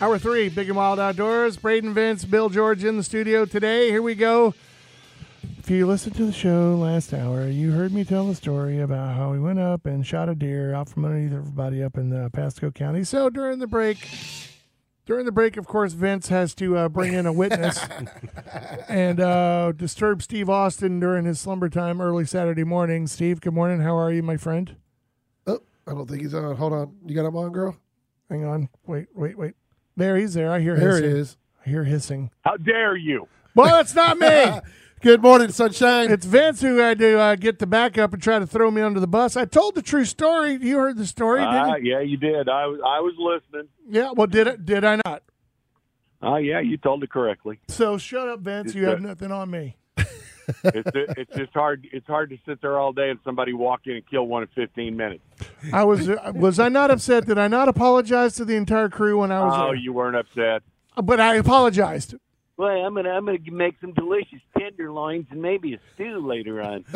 Hour three, Big and Wild Outdoors. Braden Vince, Bill George in the studio today. Here we go. If you listened to the show last hour, you heard me tell the story about how we went up and shot a deer out from underneath everybody up in uh, Pasco County. So during the break, during the break, of course, Vince has to uh, bring in a witness and uh, disturb Steve Austin during his slumber time early Saturday morning. Steve, good morning. How are you, my friend? Oh, I don't think he's on. Hold on. You got him on, girl? Hang on. Wait, wait, wait. There, he's there. I hear There hissing. he is. I hear hissing. How dare you? Well, it's not me. Good morning, sunshine. It's Vince who had to uh, get the backup and try to throw me under the bus. I told the true story. You heard the story, Uh, didn't you? yeah, you did. I was I was listening. Yeah. Well, did it? Did I not? Uh, yeah, you told it correctly. So shut up, Vince. You have nothing on me. It's it's just hard. It's hard to sit there all day and somebody walk in and kill one in fifteen minutes. I was uh, was I not upset? Did I not apologize to the entire crew when I was Oh, there? you weren't upset. But I apologized. Well, I'm gonna I'm gonna make some delicious tenderloins and maybe a stew later on.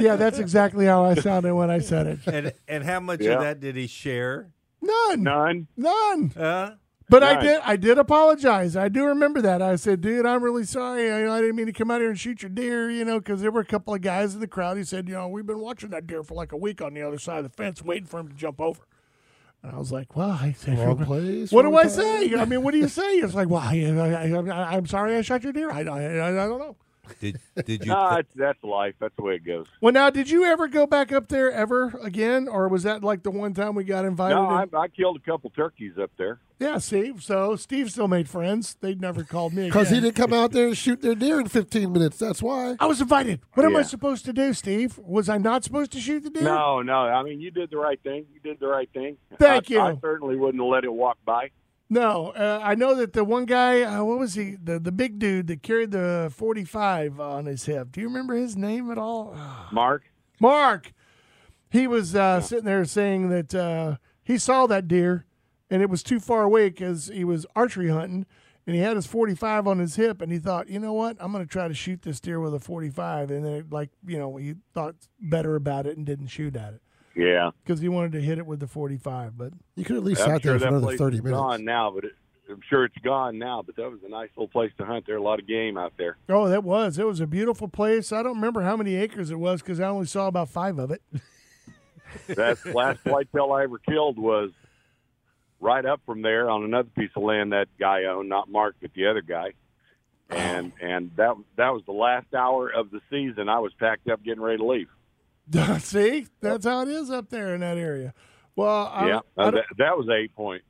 Yeah, that's exactly how I sounded when I said it. And and how much Yeah. of that did he share? None. None. None. Uh, But I did. I did apologize. I do remember that. I said, "Dude, I'm really sorry. I, I didn't mean to come out here and shoot your deer." You know, because there were a couple of guys in the crowd. He said, "You know, we've been watching that deer for like a week on the other side of the fence, waiting for him to jump over." And I was like, "Well, I said, Wrong place. what do I say? I mean, what do you say?" It's like, "Well, I, I, I, I'm sorry, I shot your deer. I, I, I, I don't know." Did did you? No, that's that's life. That's the way it goes. Well, now, did you ever go back up there ever again, or was that like the one time we got invited? No, in? I, I killed a couple turkeys up there. yeah, Steve. So Steve still made friends. They'd never called me Because he didn't come out there and shoot their deer in 15 minutes. That's why. I was invited. What am I supposed to do, Steve? Was I not supposed to shoot the deer? No, no. I mean, you did the right thing. You did the right thing. Thank I, you. I certainly wouldn't have let it walk by. No. Uh, I know that the one guy, uh, what was he? The the big dude that carried the 45 on his hip. Do you remember his name at all? Mark. Mark. He was uh, sitting there saying that uh, he saw that deer and it was too far away because he was archery hunting and he had his 45 on his hip and he thought, you know what? I'm going to try to shoot this deer with a 45. And then, it, like, you know, he thought better about it and didn't shoot at it Yeah. because he wanted to hit it with the 45. But You could at least I'm sat sure there for another 30 minutes. gone now, but it, I'm sure it's gone now. But that was a nice little place to hunt. There a lot of game out there. Oh, that was. It was a beautiful place. I don't remember how many acres it was because I only saw about five of it. That last whitetail I ever killed was right up from there on another piece of land that guy owned, not Mark, but the other guy. And and that that was the last hour of the season. I was packed up, getting ready to leave. See, that's how it is up there in that area. Well, I, yeah, I, that, that was eight point.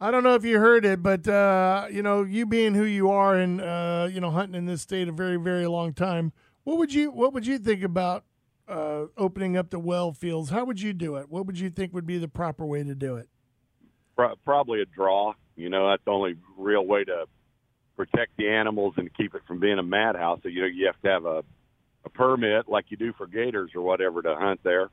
I don't know if you heard it, but uh, you know, you being who you are and uh, you know hunting in this state a very, very long time, what would you what would you think about uh, opening up the well fields? How would you do it? What would you think would be the proper way to do it? Probably a draw. You know, that's the only real way to protect the animals and keep it from being a madhouse. So you know, you have to have a a permit like you do for gators or whatever to hunt there.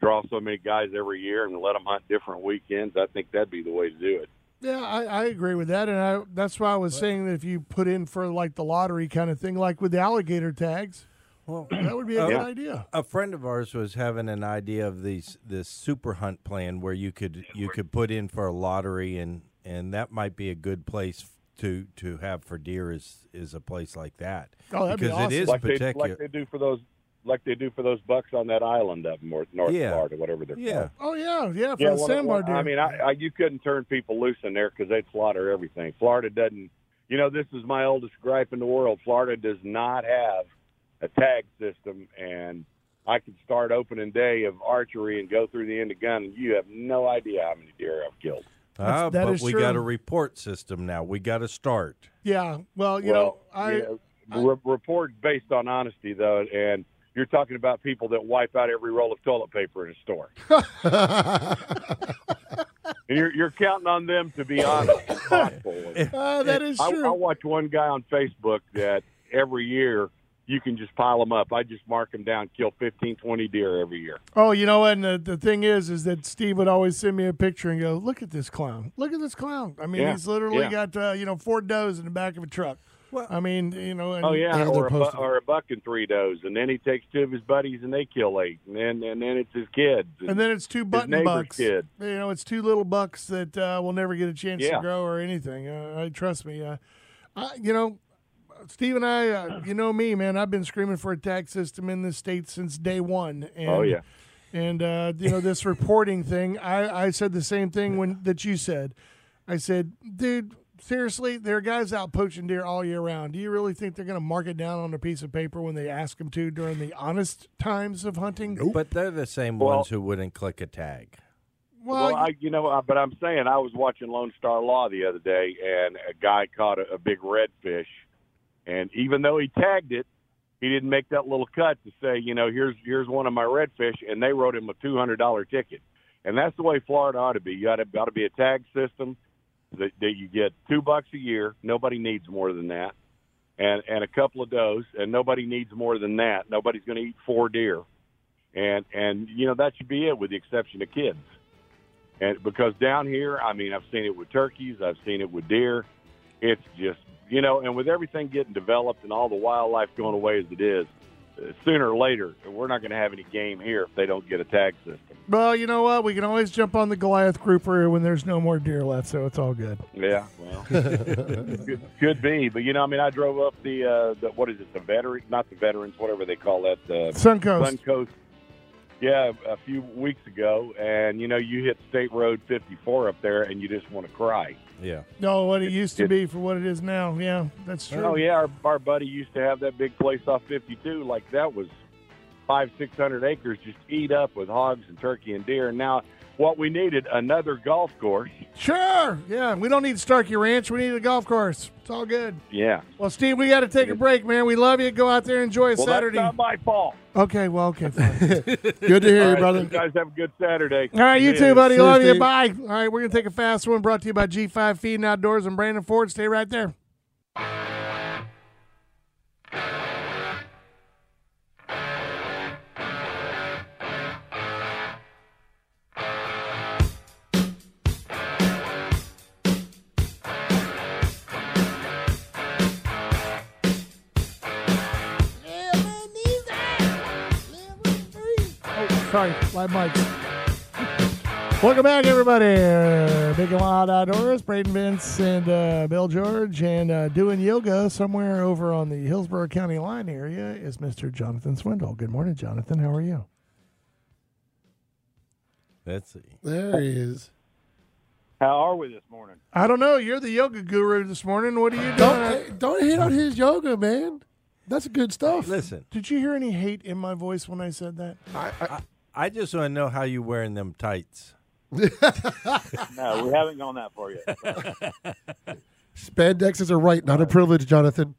Draw so many guys every year and let them hunt different weekends. I think that'd be the way to do it. Yeah, I, I agree with that, and I, that's why I was saying that if you put in for like the lottery kind of thing, like with the alligator tags, well, that would be a Uh, good idea. a friend of ours was having an idea of these this super hunt plan where you could you could put in for a lottery and and that might be a good place to to have for deer is is a place like that Oh, that'd be because awesome. it is like they like they do for those like they do for those bucks on that island up north North Yeah. Florida, whatever they're yeah, called. Oh yeah, yeah, for Yeah, the well, sandbar well, deer. I mean, I, I, you couldn't turn people loose in there because they'd slaughter everything. Florida doesn't. You know, this is my oldest gripe in the world. Florida does not have a tag system, and I could start opening day of archery and go through the end of gun, and you have no idea how many deer I've killed. Ah, that but is we true. got a report system now. We got to start. yeah, well, you well, know, I you know, re- report based on honesty, though, and you're talking about people that wipe out every roll of toilet paper in a store. and you're, you're counting on them to be honest and thoughtful. Uh, that is I, true. I watch one guy on Facebook that every year you can just pile them up. I just mark them down, kill 15, 20 deer every year. Oh, you know what? And the, the thing is, is that Steve would always send me a picture and go, "Look at this clown! Look at this clown!" I mean, Yeah, he's literally yeah. got uh, you know four does in the back of a truck. Well- I mean, you know. And, Oh yeah, And or they're a, bu- or a buck and three does, and then he takes two of his buddies and they kill eight, and then and then it's his kids. And then it's two button bucks. kid. You know, it's two little bucks that uh, will never get a chance to grow or anything. Uh, I trust me. Uh, I, you know, Steve and I, uh, you know me, man. I've been screaming for a tag system in this state since day one. And, Oh, yeah. And uh, you know this reporting thing. I, I said the same thing when that you said. I said, dude. Seriously, there are guys out poaching deer all year round. Do you really think they're going to mark it down on a piece of paper when they ask them to during the honest times of hunting? But they're the same Well- ones who wouldn't click a tag. Well, Well, I, you know, but I'm saying I was watching Lone Star Law the other day, and a guy caught a, a big redfish, and even though he tagged it, he didn't make that little cut to say, you know, here's here's one of my redfish, and they wrote him a two hundred dollar ticket, and that's the way Florida ought to be. You ought to, ought to be a tag system that, that you get two bucks a year. Nobody needs more than that, and and a couple of does, and nobody needs more than that. Nobody's going to eat four deer, and and you know that should be it, with the exception of kids. And because down here, I mean, I've seen it with turkeys, I've seen it with deer. It's just, you know, and with everything getting developed and all the wildlife going away as it is, uh, sooner or later, we're not going to have any game here if they don't get a tag system. Well, you know what? We can always jump on the Goliath grouper when there's no more deer left, so it's all good. Yeah, well, could, could be, but you know, I mean, I drove up the, uh, the what is it, the veteran, not the veterans, whatever they call that, uh, Suncoast. Suncoast. Yeah, a few weeks ago, and you know, you hit State Road 54 up there, and you just want to cry. Yeah. No, what it used to it- be for what it is now. Yeah, that's true. Oh yeah, our, our buddy used to have that big place off 52. Like that was five, six hundred acres, just eat up with hogs and turkey and deer. And now, what we needed another golf course. Sure. Yeah, we don't need Starkey Ranch. We need a golf course. It's all good. Yeah. Well, Steve, we got to take a break, man. We love you. Go out there, enjoy a Well, Saturday. that's not my fault. Okay, well, okay, fine. Good to hear All you, right, brother. you guys have a good Saturday. All right, you See too, buddy. See you, Love you. Steve. Bye. All right, we're going to take a fast one brought to you by G5 Feed and Outdoors and Brandon Ford. Stay right there. Sorry, live mics. Welcome back, everybody. Big and Wild Outdoors, Braden Vince and uh, Bill George, and uh, doing yoga somewhere over on the Hillsborough County line area is Mr. Jonathan Swindle. Good morning, Jonathan. How are you? Let's see. There he is. How are we this morning? I don't know. You're the yoga guru this morning. What are you doing? Don't don't hate on his yoga, man. That's good stuff. Listen, Did you hear any hate in my voice when I said that? I just want to know how you wearing them tights. No, we haven't gone that far yet. Spandex is a right, not a privilege, Jonathan.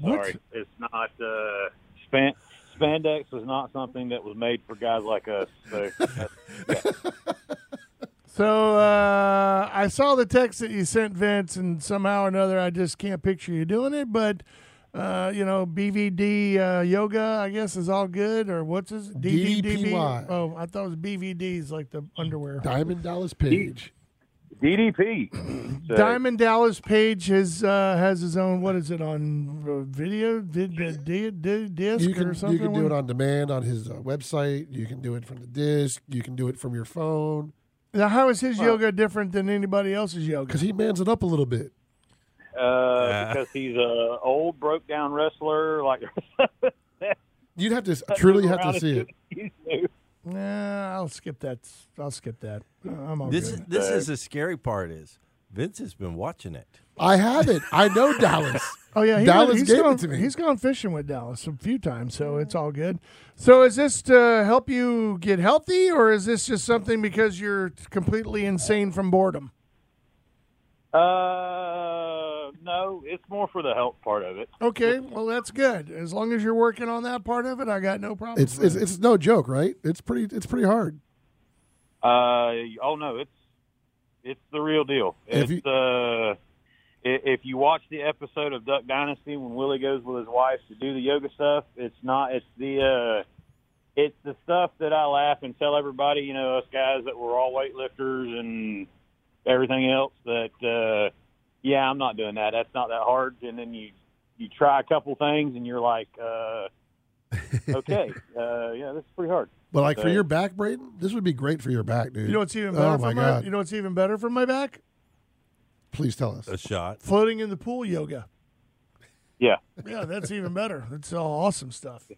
Sorry, it's not. Uh, span, spandex was not something that was made for guys like us. So that's, So uh, I saw the text that you sent Vince, and somehow or another, I just can't picture you doing it. But uh, you know, BVD uh, yoga, I guess, is all good. Or what's his DDPY. Oh, I thought it was BVDs, like the underwear. Diamond Dallas Page. DDP. So, Diamond Dallas Page has uh, has his own. What is it on uh, video? Did, did, did, did disc You can or something? you can do it on demand on his uh, website. You can do it from the disc. You can do it from your phone Now, how is his yoga different than anybody else's yoga? because he mans it up a little bit. Uh, because he's a old, broke down wrestler. Like You'd have to truly have to see it. it. Nah, I'll skip that. I'll skip that. Uh, I'm all This good. is this is the scary part is Vince has been watching it. I have it. I know Dallas. Oh yeah, he Dallas he's gave it gone, to me. He's gone fishing with Dallas a few times, so it's all good. So is this to help you get healthy, or is this just something because you're completely insane from boredom? Uh, no, it's more for the health part of it. Okay, well that's good. As long as you're working on that part of it, I got no problem. It's with it's, it. it's no joke, right? It's pretty it's pretty hard. Uh, oh no, it's it's the real deal. If It's uh, if you watch the episode of Duck Dynasty when Willie goes with his wife to do the yoga stuff, it's not. It's the. uh it's the stuff that I laugh and tell everybody, you know, us guys that were all weightlifters and everything else that uh yeah, I'm not doing that. That's not that hard. And then you you try a couple things and you're like, uh okay, uh yeah, this is pretty hard. But like for your back, Braden, this would be great for your back, dude. You know what's even better Oh for my my god! you know what's even better for my back? Please tell us. A shot. Floating in the pool yoga. Yeah. Yeah, that's even better. That's all awesome stuff.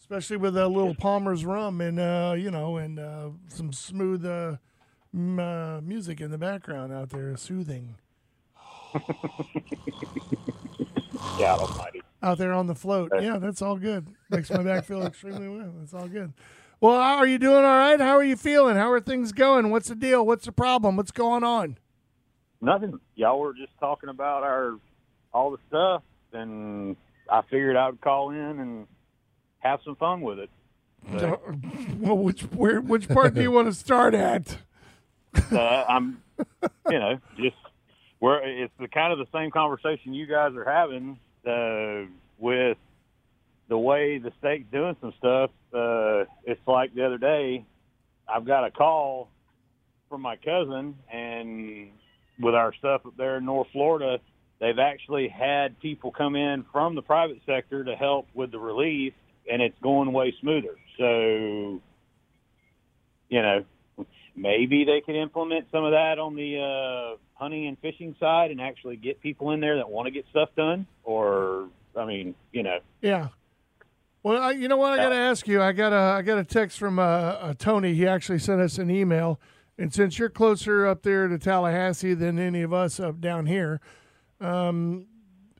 Especially with a little Palmer's rum and uh, you know, and uh, some smooth uh, m- uh, music in the background out there, soothing. God almighty. Out there on the float. Yeah, that's all good. Makes my back feel extremely well. That's all good. Well, how are you doing all right? How are you feeling? How are things going? What's the deal? What's the problem? What's going on? Nothing. Y'all were just talking about our all the stuff and I figured I would call in and have some fun with it. Well, which where which part do you want to start at? uh, I'm, you know, just where it's the kind of the same conversation you guys are having uh, with the way the state's doing some stuff. Uh, it's like the other day, I've got a call from my cousin, and with our stuff up there in North Florida, they've actually had people come in from the private sector to help with the relief, and it's going way smoother. So, you know, maybe they could implement some of that on the uh, hunting and fishing side and actually get people in there that want to get stuff done. Or, I mean, you know, Yeah. Well, I, you know what? I got to ask you. I got a I got a text from uh, uh, Tony. He actually sent us an email, and since you're closer up there to Tallahassee than any of us up down here, um,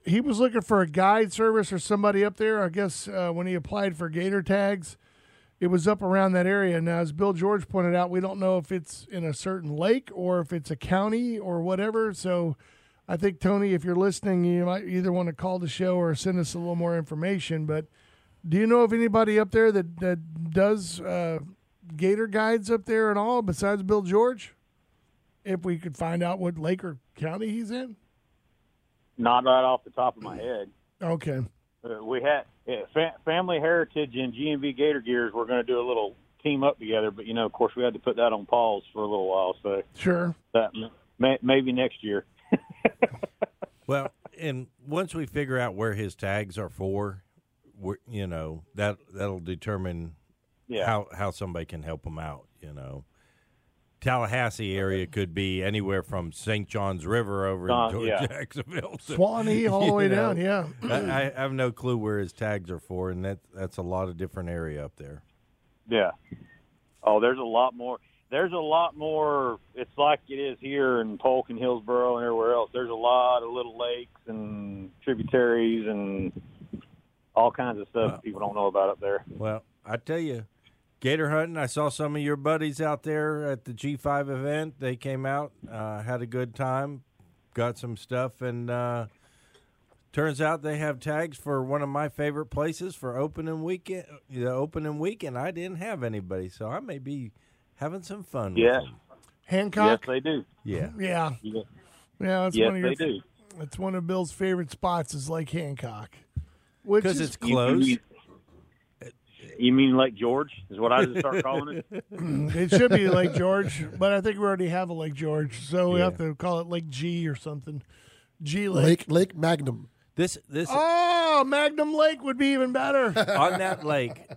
he was looking for a guide service or somebody up there. I guess uh, when he applied for gator tags, it was up around that area. Now, as Bill George pointed out, we don't know if it's in a certain lake or if it's a county or whatever. So, I think Tony, if you're listening, you might either want to call the show or send us a little more information. But do you know of anybody up there that that does uh, gator guides up there at all besides Bill George? If we could find out what lake or county he's in. not right off the top of my head. Okay. Uh, we had yeah, fa- Family Heritage and GMV Gator Gears. We're going to do a little team up together, but you know, of course, we had to put that on pause for a little while. So Sure. that may, maybe next year. Well, and once we figure out where his tags are for, we're, you know that that'll determine Yeah. how how somebody can help him out. You know, Tallahassee area could be anywhere from St. John's River over Uh, to yeah. Jacksonville. So, Suwannee all the way know, down. Yeah. I, I have no clue where his tags are for, and that that's a lot of different area up there. Yeah. Oh, there's a lot more. There's a lot more. It's like it is here in Polk and Hillsborough and everywhere else. There's a lot of little lakes and tributaries and all kinds of stuff that people don't know about up there. Well, I tell you, gator hunting. I saw some of your buddies out there at the G5 event. They came out, uh, had a good time, got some stuff, and uh, turns out they have tags for one of my favorite places for opening weekend. The opening weekend, I didn't have anybody, so I may be having some fun. Yeah. with them. Hancock. Yes, they do. yeah. yeah. Yeah. Yeah. That's yes, one of your. they do. It's one of Bill's favorite spots is Lake Hancock, which Because is it's You- close. You, you mean Lake George? Is what I just start calling it? it should be Lake George, but I think we already have a Lake George, so we Yeah. have to call it Lake G or something. G Lake. Lake Lake Magnum. This this Oh, Magnum Lake would be even better. on that lake,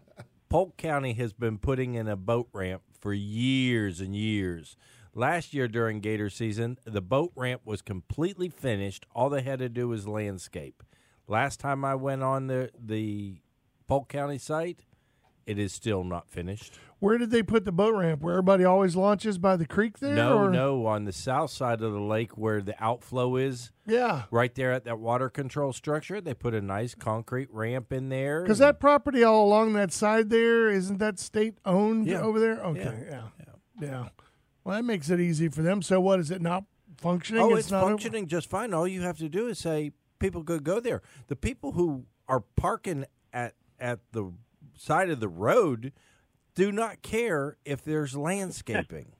Polk County has been putting in a boat ramp for years and years. Last year during gator season, the boat ramp was completely finished. All they had to do was landscape. Last time I went on the the Polk County site, it is still not finished. Where did they put the boat ramp? Where everybody always launches by the creek there? No, or? no, on the south side of the lake where the outflow is, Yeah. right there at that water control structure, they put a nice concrete ramp in there. Because that property all along that side there, isn't that state owned Yeah. over there? Okay, yeah. yeah. Well, that makes it easy for them. So what, is it not functioning? Oh, it's, not open? functioning just fine. All you have to do is say people could go there. The people who are parking at at the side of the road do not care if there's landscaping.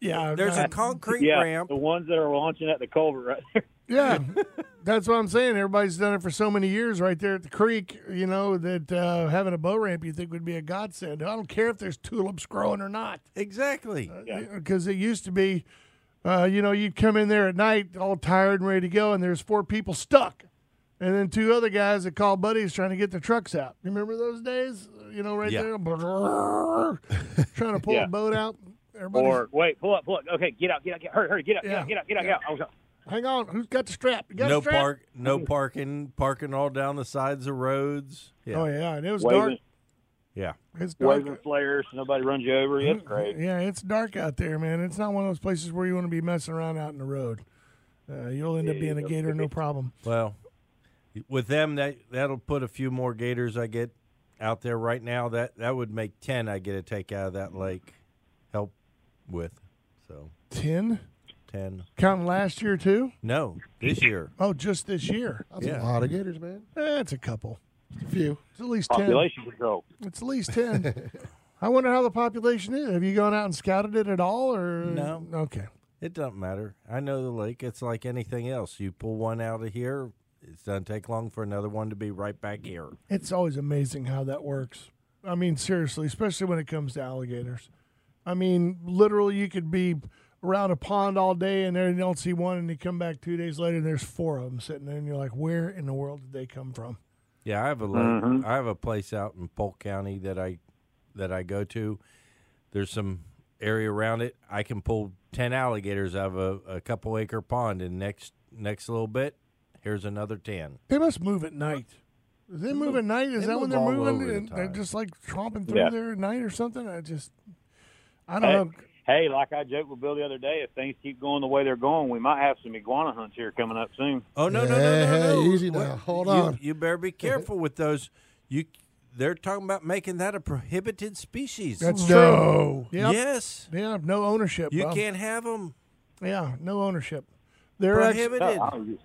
Yeah. There's a concrete yeah, ramp. the ones that are launching at the culvert right there. Yeah, that's what I'm saying. Everybody's done it for so many years right there at the creek, you know, that uh, having a bow ramp you think would be a godsend. I don't care if there's tulips growing or not. Exactly. Because it used to be, uh, you know, you'd come in there at night all tired and ready to go, and there's four people stuck. And then two other guys that call buddies trying to get their trucks out. You remember those days? You know, right Yeah. there, trying to pull Yeah. a boat out. Everybody, Or wait, pull up, pull up. Okay, get out, get out, get hurry, hurry, get out, get Yeah. out, get out, get out, get out. I was, hang on, who's got the strap? You got No the strap? park, no parking, parking all down the sides of roads. Yeah, Oh yeah, and it was waving, dark. yeah. It's dark. waving flares, nobody runs you over. It's great. Yeah, it's dark out there, man. It's not one of those places where you want to be messing around out in the road. Uh, you'll end up being a gator, no problem. Well, with them, that that'll put a few more gators I get out there right now. That that would make ten I get to take out of that lake. Help with so Ten, ten. counting last year too. No, this year. Oh, just this year. That's Yeah. a lot of gators, man. Eh, a couple. A few. It's at least ten. Population control. It's at least ten. I wonder how the population is. Have you gone out and scouted it at all, or No. Okay. It doesn't matter. I know the lake. It's like anything else. You pull one out of here, it doesn't take long for another one to be right back here. It's always amazing how that works. I mean, seriously, especially when it comes to alligators. I mean, literally, you could be around a pond all day and there you don't see one, and you come back two days later and there's four of them sitting there, and you're like, where in the world did they come from? Yeah, I have a lake. Mm-hmm. I have a place out in Polk County that I that I go to. There's some area around it. I can pull ten alligators out of a, a couple acre pond, and next next little bit, here's another ten. They must move at night. Do they move at night? Is They that when they're moving? over the and they're just like tromping through Yeah. there at night or something? I just, I don't Hey, know. hey, like I joked with Bill the other day, if things keep going the way they're going, we might have some iguana hunts here coming up soon. Oh no no no no hey, no! easy now. What- Hold you, on. You better be careful with those. You they're talking about making that a prohibited species. That's No. true. Yep. Yes, Yeah, no ownership. you bro. can't have them Yeah, no ownership. They're actually, prohibited. I'm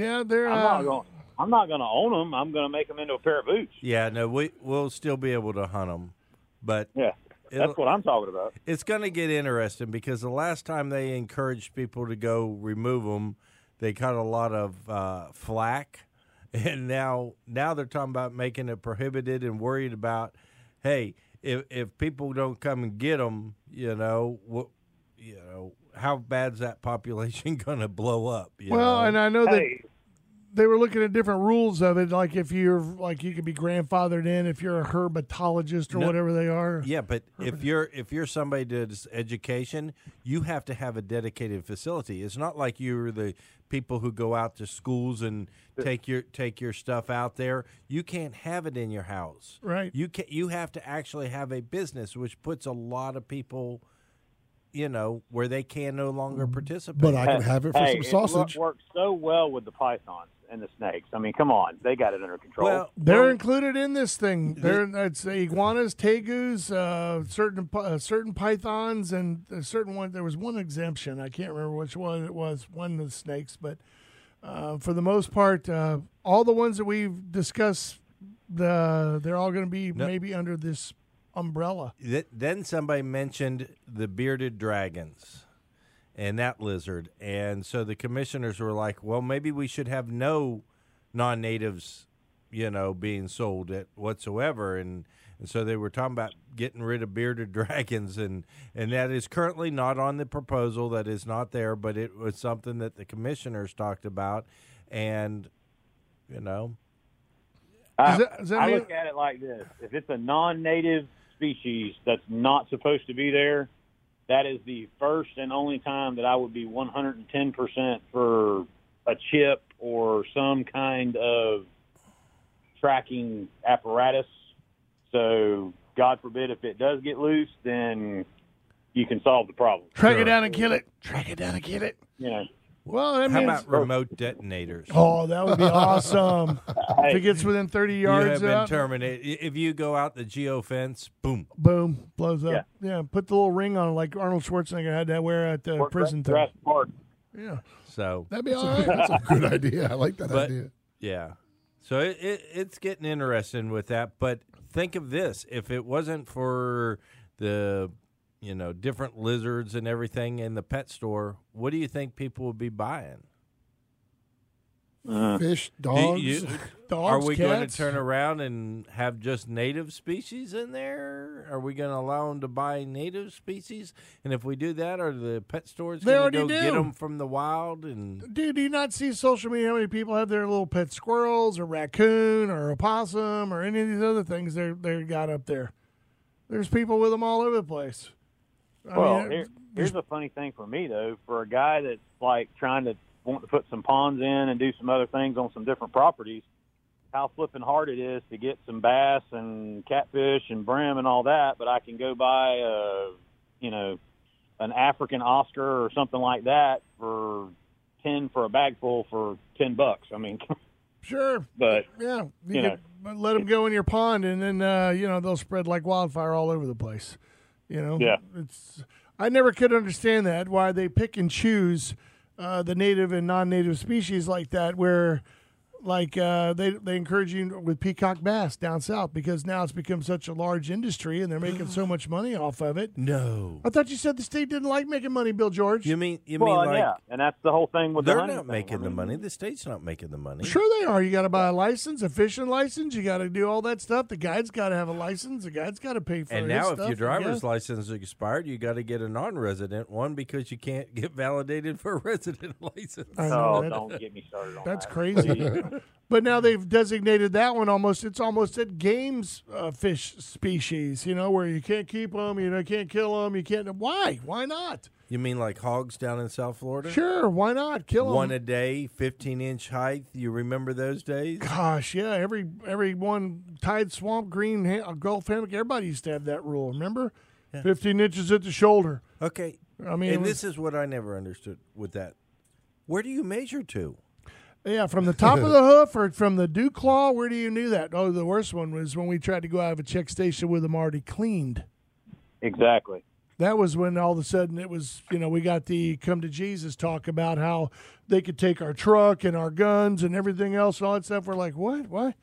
yeah, they're. not Uh, going. I'm not going to own them. I'm going to make them into a pair of boots. Yeah, no, we we'll still be able to hunt them, but Yeah, that's what I'm talking about. it's going to get interesting because the last time they encouraged people to go remove them, they caught a lot of uh, flack, and now now they're talking about making it prohibited and worried about, hey, if if people don't come and get them, you know what, you know how bad's that population going to blow up? You well, know? and I know that Hey, they were looking at different rules of it. Like if you're like you could be grandfathered in if you're a herpetologist or No. whatever they are. Yeah, but if you're if you're somebody does education, you have to have a dedicated facility. It's not like you're the people who go out to schools and take your take your stuff out there. You can't have it in your house. Right. You can you have to actually have a business which puts a lot of people you know, where they can no longer participate. But I can have it for hey, some sausage. wo- works so well with the pythons and the snakes. I mean, come on, they got it under control. well, They're well, included in this thing. They're it's iguanas, tegus, uh, certain uh, certain pythons, and a certain one. There was one exemption. I can't remember which one it was. One of the snakes, but uh, for the most part, uh, all the ones that we've discussed, the they're all going to be No. maybe under this umbrella. Th- then somebody mentioned the bearded dragons and that lizard. And so the commissioners were like, well, maybe we should have no non natives, you know, being sold at whatsoever. And, and so they were talking about getting rid of bearded dragons. And, and that is currently not on the proposal. That is not there, but it was something that the commissioners talked about. And, you know, I, Does that- that I mean- look at it like this: if it's a non-native species that's not supposed to be there, that is the first and only time that I would be 110 percent for a chip or some kind of tracking apparatus. So, God forbid, if it does get loose, then you can solve the problem. Track Sure. it down and kill it. Track it down and kill it. You know, Well, I how mean, about oh. remote detonators? oh, that would be awesome. if it gets within thirty yards, you have yards, been out, terminated. If you go out the geo fence, boom. boom, blows up. Yeah. Yeah. put the little ring on like Arnold Schwarzenegger had that wear at the Work prison thing. Yeah, So that'd be all right. That's a good idea. I like that But- idea. Yeah. So it, it, it's getting interesting with that. But think of this: if it wasn't for the, you know, different lizards and everything in the pet store, what do you think people would be buying? Uh, Fish, Do dogs. you- Dogs, are we going to turn around and have just native species in there? Are we going to allow them to buy native species? And if we do that, are the pet stores They going to already go get them from the wild? And Dude, do you not see social media how many people have their little pet squirrels or raccoon or opossum or any of these other things they they got up there? There's people with them all over the place. I Well, mean, here, here's a funny thing for me though. For a guy that's like trying to want to put some ponds in and do some other things on some different properties, how flipping hard it is to get some bass and catfish and brim and all that. But I can go buy a, you know, an African Oscar or something like that for ten for a bag full for ten bucks. I mean, sure, but yeah, you, You could let them go in your pond, and then uh, you know they'll spread like wildfire all over the place. You know, Yeah. It's I never could understand that why they pick and choose uh, the native and non-native species like that, where like uh, they they encourage you with peacock bass down south because now it's become such a large industry and they're making so much money off of it. no, I thought you said the state didn't like making money, Bill George. you mean you well, mean like yeah, and that's the whole thing with the they're hunting not making I the money? The state's not making the money. Sure, they are. You got to buy a license, a fishing license. You got to do all that stuff. The guide's got to have a license. The guide's got to pay for And his now, if stuff, your driver's license is expired, you got to get a non-resident one because you can't get validated for a resident license. I know Oh, that- don't get me started on That's that. crazy. but now they've designated that one almost. It's almost at games uh, fish species. You know where you can't keep them. You know you can't kill them. You can't. Why? Why not? You mean like hogs down in South Florida? Sure. Why not kill them? One a day, fifteen inch height. You remember those days? Gosh, yeah. Every every one tide swamp green ha- Gulf hammock. Everybody used to have that rule. Remember, fifteen inches at the shoulder. Okay. I mean, and was- this is what I never understood with that. Where do you measure to? Yeah, from the top of the hoof or from the dew claw. Where do you knew that? Oh, the worst one was when we tried to go out of a check station with them already cleaned. Exactly. That was when all of a sudden it was, you know, we got the come to Jesus talk about how they could take our truck and our guns and everything else and all that stuff. We're like, what? What?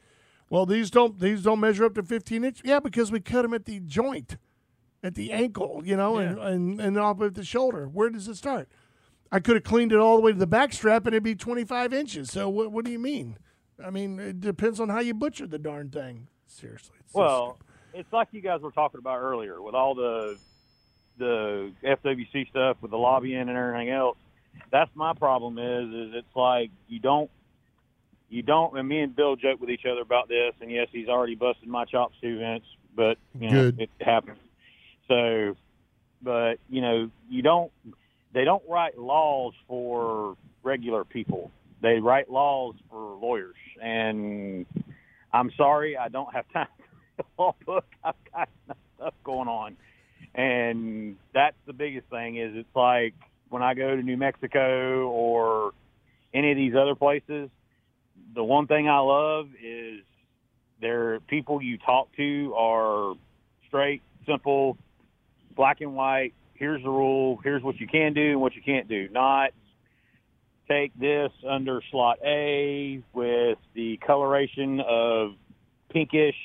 Well, these don't these don't measure up to 15 inches. Yeah, because we cut them at the joint, at the ankle, you know, and and and off at the shoulder. Where does it start? I could have cleaned it all the way to the back strap and it'd be 25 inches. So what, what do you mean? I mean, it depends on how you butcher the darn thing. Seriously. It's so Well, it's like you guys were talking about earlier with all the the FWC stuff with the lobbying and everything else. That's my problem is is it's like you don't you don't and me and Bill joke with each other about this and yes he's already busted my chops too Vince but you know Good. it happens. So but you know you don't they don't write laws for regular people. They write laws for lawyers and I'm sorry I don't have time for the law book. I've got stuff going on. And that's the biggest thing is it's like when I go to New Mexico or any of these other places, the one thing I love is there people you talk to are straight, simple, black and white. Here's the rule. Here's what you can do and what you can't do. Not take this under slot A with the coloration of pinkish,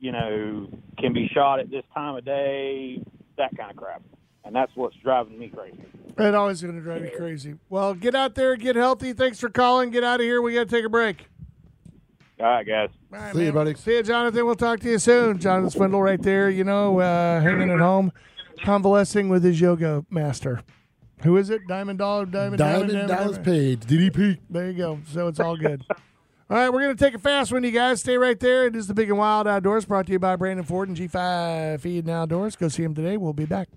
you know, can be shot at this time of day, that kind of crap. And that's what's driving me crazy. It always going to drive you crazy. Well, get out there, get healthy. Thanks for calling. Get out of here. We got to take a break. All right, guys. All right, See you, buddy. See you, Jonathan. We'll talk to you soon. Jonathan Swindle, right there. You know, uh, hanging at home, convalescing with his yoga master. Who is it? Diamond Dollar, Diamond, Diamond Diamond, Dallas. Page, DDP. There you go. So it's all good. all right, we're going to take a fast one, you guys. Stay right there. It is the Big and Wild Outdoors brought to you by Brandon Ford and G5 Feed and Outdoors. Go see him today. We'll be back.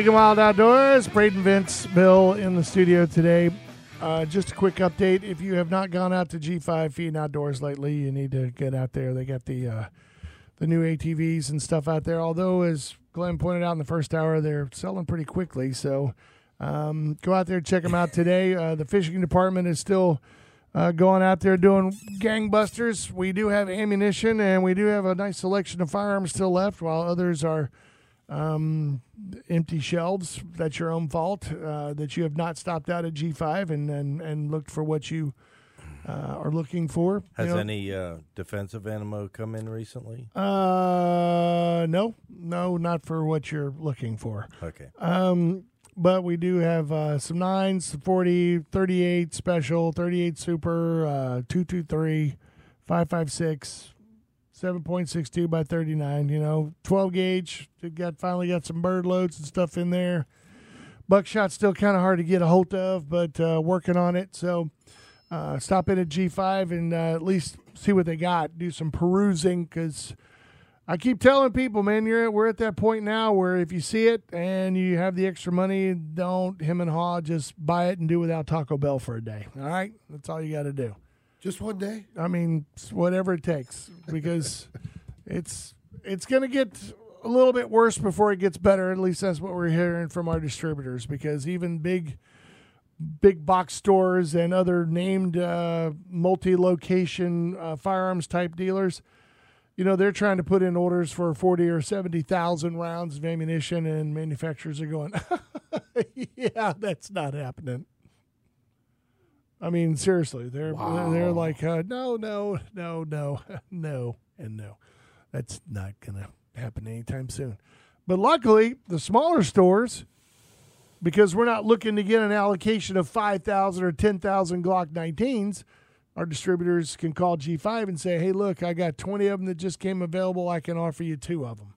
Big and Wild Outdoors. Braden Vince, Bill in the studio today. Uh, just a quick update. If you have not gone out to G5 Feed and Outdoors lately, you need to get out there. They got the uh, the new ATVs and stuff out there. Although, as Glenn pointed out in the first hour, they're selling pretty quickly. So Um, go out there, check them out today. Uh, the fishing department is still uh, going out there doing gangbusters. We do have ammunition and we do have a nice selection of firearms still left, while others are um, empty shelves. That's your own fault uh, that you have not stopped out at G5 and, and, and looked for what you uh, are looking for. Has You know, any uh, defensive ammo come in recently? Uh, no, no, not for what you're looking for. Okay. Um, but we do have uh, some nines, 40, 38 special, 38 super, uh, 223, 556, 7.62 by 39, you know, 12 gauge. It got finally got some bird loads and stuff in there. Buckshot's still kind of hard to get a hold of, but uh, working on it. So uh, stop in at G5 and uh, at least see what they got. Do some perusing because I keep telling people, man, you're at, we're at that point now where if you see it and you have the extra money, don't him and haw, just buy it and do without Taco Bell for a day. All right, that's all you got to do. Just one day. I mean, whatever it takes because it's it's going to get a little bit worse before it gets better. At least that's what we're hearing from our distributors. Because even big big box stores and other named uh, multi-location uh, firearms type dealers, you know, they're trying to put in orders for forty or seventy thousand rounds of ammunition, and manufacturers are going, "Yeah, that's not happening." I mean, seriously, they're they're like, uh, no, no, no, no, no, and no. That's not gonna happen anytime soon. But luckily, the smaller stores, because we're not looking to get an allocation of five thousand or ten thousand Glock 19s, our distributors can call G5 and say, "Hey, look, I got twenty of them that just came available. I can offer you two of them."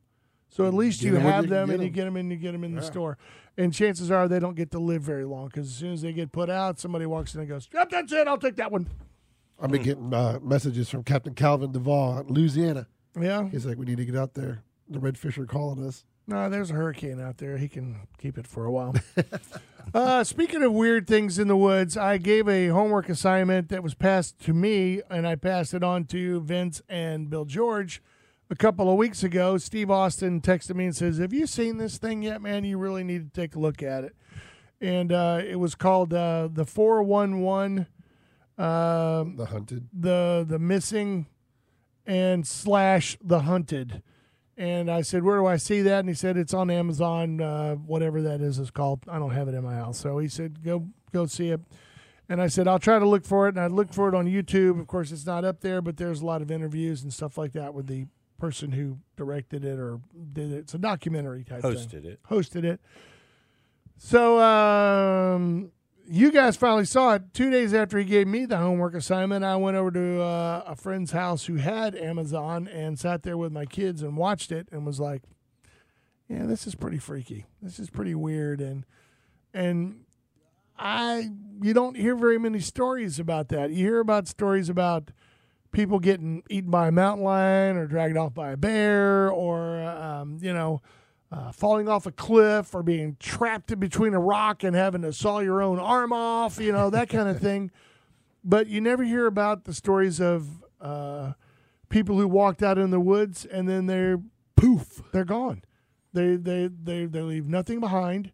So at least Get you have you can them, and you get them, and you get them in the store. And chances are they don't get to live very long because as soon as they get put out, somebody walks in and goes, "Yep, that's it. I'll take that one." I've been getting uh, messages from Captain Calvin Duvall in Louisiana. Yeah. He's like, we need to get out there. The redfish are calling us. No, there's a hurricane out there. He can keep it for a while. uh, speaking of weird things in the woods, I gave a homework assignment that was passed to me, and I passed it on to Vince and Bill George a couple of weeks ago. Steve Austin texted me and says, "Have you seen this thing yet, man? You really need to take a look at it." And uh, it was called uh, the four one one. um, The hunted. the the missing and slash the hunted and i said where do i see that and he said it's on amazon uh, whatever that is is called i don't have it in my house so he said go go see it and i said i'll try to look for it and i looked for it on youtube of course it's not up there but there's a lot of interviews and stuff like that with the person who directed it or did it it's a documentary type thing Hosted it. hosted it. So um, you guys finally saw it two days after he gave me the homework assignment. I went over to uh, a friend's house who had Amazon and sat there with my kids and watched it and was like, "Yeah, this is pretty freaky. This is pretty weird." And and I you don't hear very many stories about that. You hear about stories about people getting eaten by a mountain lion or dragged off by a bear or um, you know uh, falling off a cliff or being trapped in between a rock and having to saw your own arm off you know that kind of thing. But you never hear about the stories of uh, people who walked out in the woods and then they're poof they're gone. They they they, they leave nothing behind.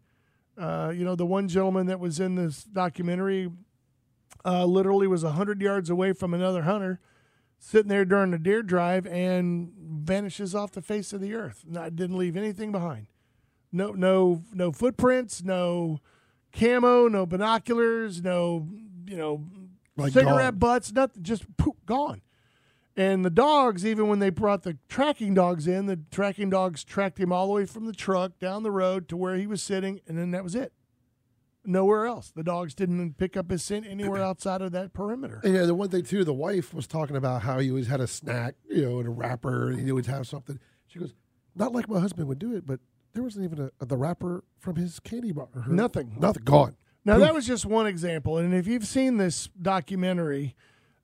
Uh, you know the one gentleman that was in this documentary uh, literally was 100 yards away from another hunter sitting there during the deer drive and vanishes off the face of the earth. Not, didn't leave anything behind. No, no, no footprints. No camo. No binoculars. No, you know, Like cigarette gone. butts. Nothing. Just poof, gone. And the dogs, even when they brought the tracking dogs in, the tracking dogs tracked him all the way from the truck down the road to where he was sitting, and then that was it. Nowhere else. The dogs didn't pick up his scent anywhere outside of that perimeter. And yeah, the one thing too, the wife was talking about how he always had a snack, you know, and a wrapper, and he always have something. She goes, not like my husband would do it, but there wasn't even a, the wrapper from his candy bar. her- Nothing. nothing gone. Now that was just one example, and if you've seen this documentary,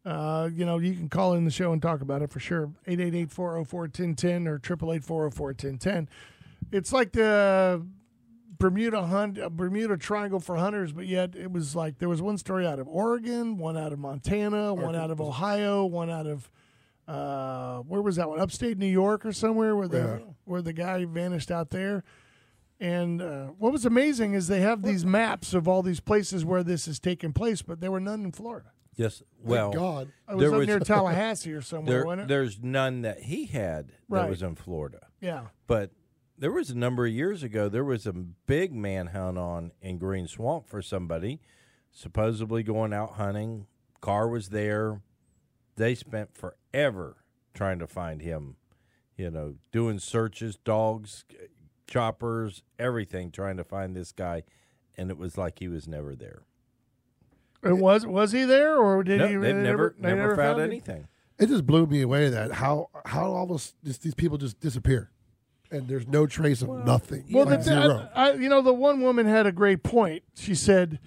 uh, you know you can call in the show and talk about it for sure. 888-404-1010 or 888-404-1010. It's like the Bermuda hunt, uh, Bermuda Triangle for hunters, but yet it was like there was one story out of Oregon, one out of Montana, one out of Ohio, one out of uh, where was that one? Upstate New York or somewhere where the Yeah. where the guy vanished out there. And uh, what was amazing is they have these maps of all these places where this has taken place, but there were none in Florida. Yes. Well, God. I was There up was- near Tallahassee or somewhere, there, wasn't it? there's none that he had that Right. was in Florida. yeah. But there was a number of years ago, there was a big manhunt on in Green Swamp for somebody, supposedly going out hunting. Car was there. They spent forever trying to find him, you know, doing searches, dogs, choppers, everything, trying to find this guy. And it was like he was never there. And was was he there, or did No, he? they've they never, never, found, him? anything. It just blew me away that how how almost just these people just disappear, and there's no trace of nothing. Well, like the, zero. I, I, you know, the one woman had a great point. She said,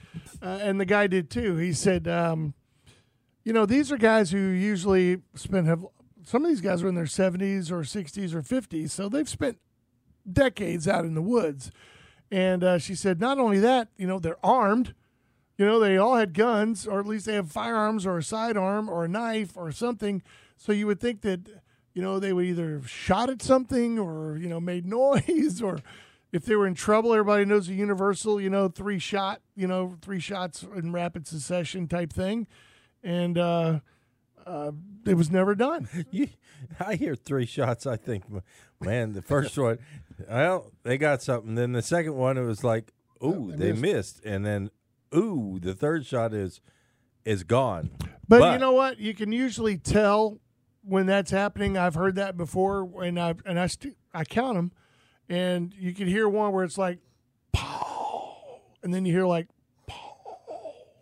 uh, and the guy did too. He said, um, you know, these are guys who usually spend have. Some of these guys are in their seventies or sixties or fifties, so they've spent decades out in the woods. And uh, she said, not only that, you know, they're armed. You know, they all had guns, or at least they have firearms or a sidearm or a knife or something. So you would think that, you know, they would either shot at something or, you know, made noise or if they were in trouble, everybody knows the universal, you know, three shot, you know, three shots in rapid succession type thing. And uh, uh, it was never done. You, I hear three shots. I think, man, the first one, well, they got something. Then the second one, it was like, ooh, they they missed. and then, ooh, the third shot is is gone. But, you know what? You can usually tell when that's happening. I've heard that before, and I and I st- I count them, and you can hear one where it's like, pow, and then you hear like, pow,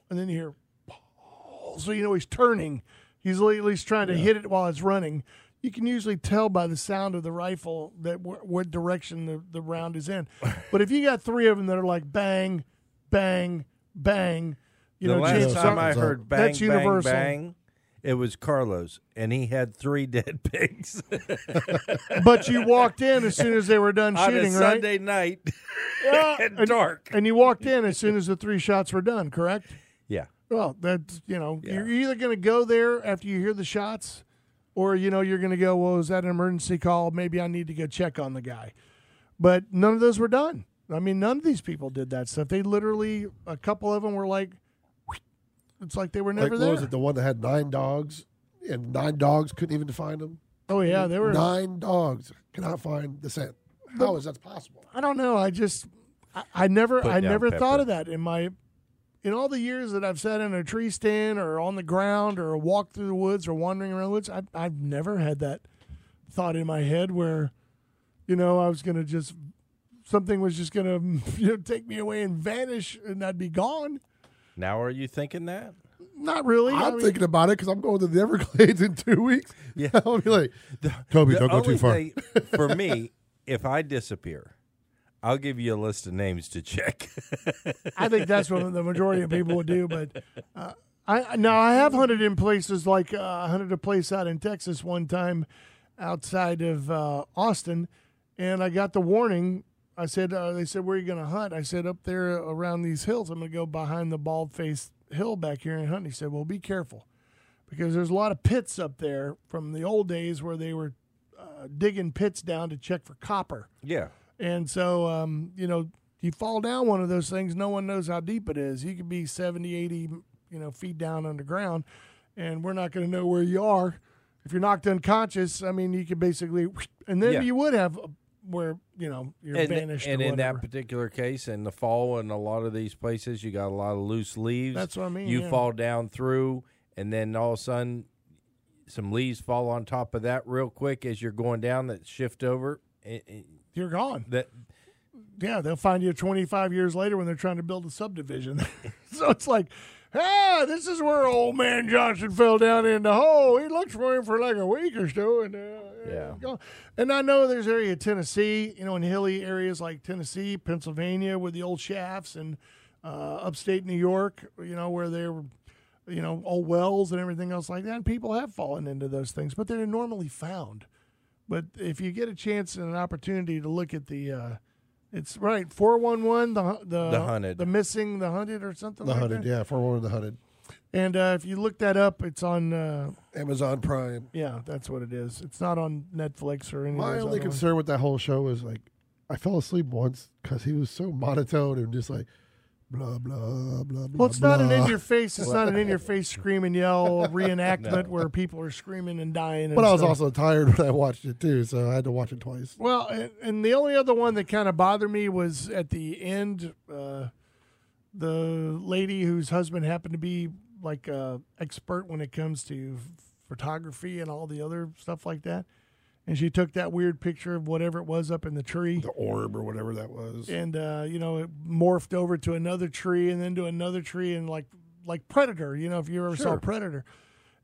and then you hear, pow. so you know he's turning. He's at least trying to hit it while it's running. You can usually tell by the sound of the rifle that wh- what direction the, the round is in. But if you got three of them that are like bang, bang, bang, you the know, last time I heard bang, That's bang, universal. bang, it was Carlos, and he had three dead pigs But you walked in as soon as they were done on a shooting, right? Sunday night Yeah, at and, dark. and you walked in as soon as the three shots were done, correct? Yeah. Well, that's you know, Yeah. you're either going to go there after you hear the shots, or you know, you're going to go, well, is that an emergency call? Maybe I need to go check on the guy. But none of those were done. I mean, none of these people did that stuff. They literally, a couple of them were like, it's like they were like never what there. was it? The one that had nine dogs, and nine dogs couldn't even find them. oh yeah, they were. Nine dogs cannot find the scent. How is that possible? I don't know. I just, I, I never, Put I never pepper. thought of that in my, in all the years that I've sat in a tree stand or on the ground or walked through the woods or wandering around the woods. I, I've never had that thought in my head where, you know, I was gonna just something was just gonna you know take me away and vanish and I'd be gone. Now are you thinking that? Not really. I I'm mean, thinking about it because I'm going to the Everglades in two weeks. Yeah. I'll be like, Toby, The don't go too far. thing- for me, if I disappear, I'll give you a list of names to check. I think that's what the majority of people would do. But uh, I now I have hunted in places like uh, I hunted a place out in Texas one time, outside of uh, Austin, and I got the warning. I said, uh, they said, where are you going to hunt? I said, up there around these hills. I'm going to go behind the bald faced hill back here and hunt. He said, well, be careful because there's a lot of pits up there from the old days where they were uh, digging pits down to check for copper. yeah. And so, um, you know, you fall down one of those things, no one knows how deep it is. You could be 70, 80, you know, feet down underground, and we're not going to know where you are. If you're knocked unconscious, I mean, you could basically, and then Yeah. you would have where, you know, you're And, vanished and in that particular case, in the fall, in a lot of these places, you got a lot of loose leaves. That's what I mean, You yeah. fall down through, and then all of a sudden, some leaves fall on top of that real quick as you're going down that shift over. It- it- you're gone. that Yeah, they'll find you 25 years later when they're trying to build a subdivision. so it's like, ah, this is where old man Johnson fell down in the hole. He looked for him for like a week or so, and uh, Yeah. And I know there's area of Tennessee, you know, in hilly areas like Tennessee, Pennsylvania, with the old shafts, and uh, upstate New York, you know, where they were, you know, old wells and everything else like that. And people have fallen into those things, but they're normally found. But if you get a chance and an opportunity to look at the, uh, it's right four one one the hu- the The hunted. the missing the hunted or something the like hunted, that. yeah, for one of the hunted. And uh, if you look that up, it's on. Uh, Amazon Prime. yeah, that's what it is. It's not on Netflix or any. My only other ones. concern with that whole show is like, I fell asleep once because he was so monotone and just like blah blah blah blah. Well, it's not an in your face. It's not an in your face scream and yell reenactment where people are screaming and dying. And But I was also tired when I watched it too, so I had to watch it twice. Well, and, and the only other one that kind of bothered me was at the end, uh, the lady whose husband happened to be like a expert when it comes to photography and all the other stuff like that, and she took that weird picture of whatever it was up in the tree. The orb or whatever that was. and uh, you know it morphed over to another tree and then to another tree and like like predator you know if you ever saw predator.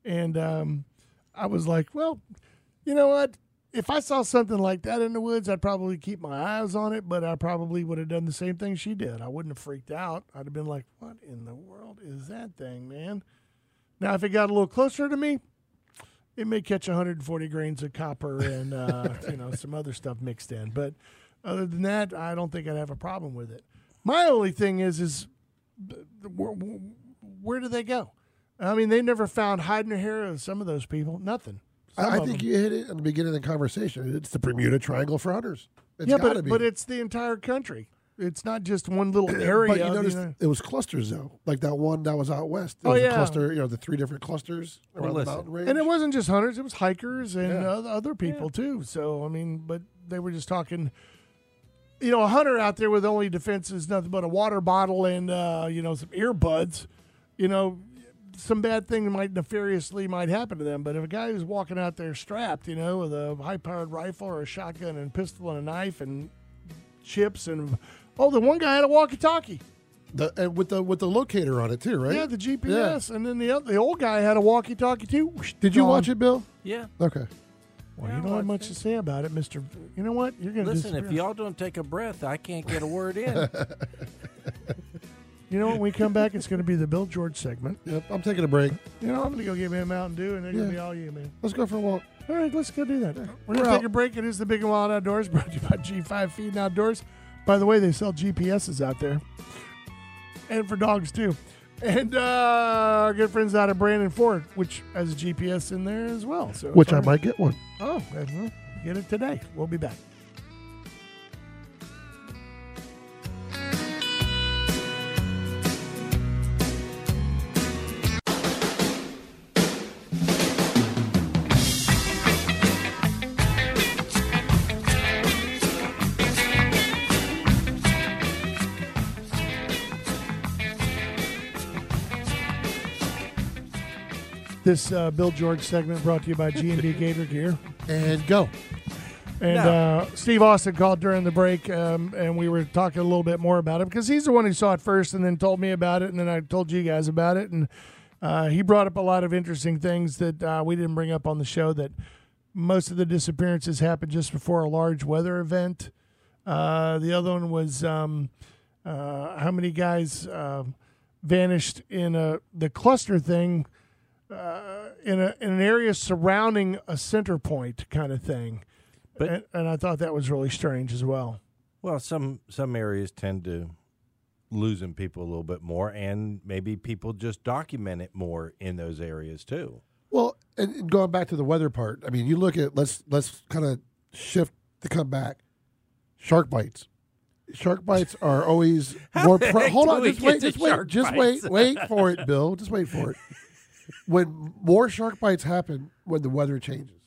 And um, i was like well you know what? If i saw something like that in the woods i'd probably keep my eyes on it but i probably would have done the same thing she did. I wouldn't have freaked out. I'd have been like what in the world is that thing man? Now if it got a little closer to me it may catch 140 grains of copper and uh, you know some other stuff mixed in but other than that i don't think i'd have a problem with it my only thing is is th- where, where do they go i mean they never found hide nor hair of some of those people nothing Some I, I think them. you hit it at the beginning of the conversation. It's the Bermuda Triangle for hunters. It's yeah but, be. but it's the entire country it's not just one little area But you of, noticed know- it was clusters though, like that one that was out west. There Oh, was yeah. a cluster. You know, the three different clusters Well, around the mountain range. and it wasn't just hunters; it was hikers and Yeah. other, other people too. So I mean, but they were just talking. You know, a hunter out there with only defense is nothing but a water bottle and uh, you know some earbuds. You know, some bad thing might nefariously might happen to them. But if a guy who's walking out there strapped, you know, with a high-powered rifle or a shotgun and pistol and a knife and chips and oh, the one guy had a walkie-talkie. The, and with the with the locator on it too, right? Yeah, the GPS, and then the other, the old guy had a walkie-talkie too. Did you Gone. watch it, Bill? Yeah. Okay. Well, Yeah, you don't have much watched to say about it, Mister. You know what? You're going to Listen, disappear. if y'all don't take a breath, I can't get a word in. You know, when we come back, it's going to be the Bill George segment. Yep. I'm taking a break. You know, I'm going to go get me a Mountain Dew, and they're going to Yeah. be all you, man. Let's go for a walk. All right, let's go do that. We're We're going to take a break. It is the Big and Wild Outdoors, brought to you by G5 Feed and Outdoors. By the way, they sell GPSs out there, and for dogs too. And uh, our good friends out of Brandon Ford, which has a GPS in there as well. So Which I might get one. Oh, get it today. We'll be back. This uh, Bill George segment brought to you by G&D Gator Gear. And go. And No. uh, Steve Austin called during the break, um, and we were talking a little bit more about it because he's the one who saw it first, and then told me about it, and then I told you guys about it, and uh, he brought up a lot of interesting things that uh, we didn't bring up on the show. That most of the disappearances happened just before a large weather event. Uh, the other one was um, uh, how many guys uh, vanished in a the cluster thing uh, in a in an area surrounding a center point kind of thing. But- and, and I thought that was really strange as well. Well, some some areas tend to losing people a little bit more, and maybe people just document it more in those areas too. Well, and and going back to the weather part, I mean, you look at let's let's kind of shift to come back. Shark bites. Shark bites are always more. the Pre- heck hold do on, we just wait, just wait, just bites? wait, wait for it, Bill. Just wait for it. When more shark bites happen when the weather changes,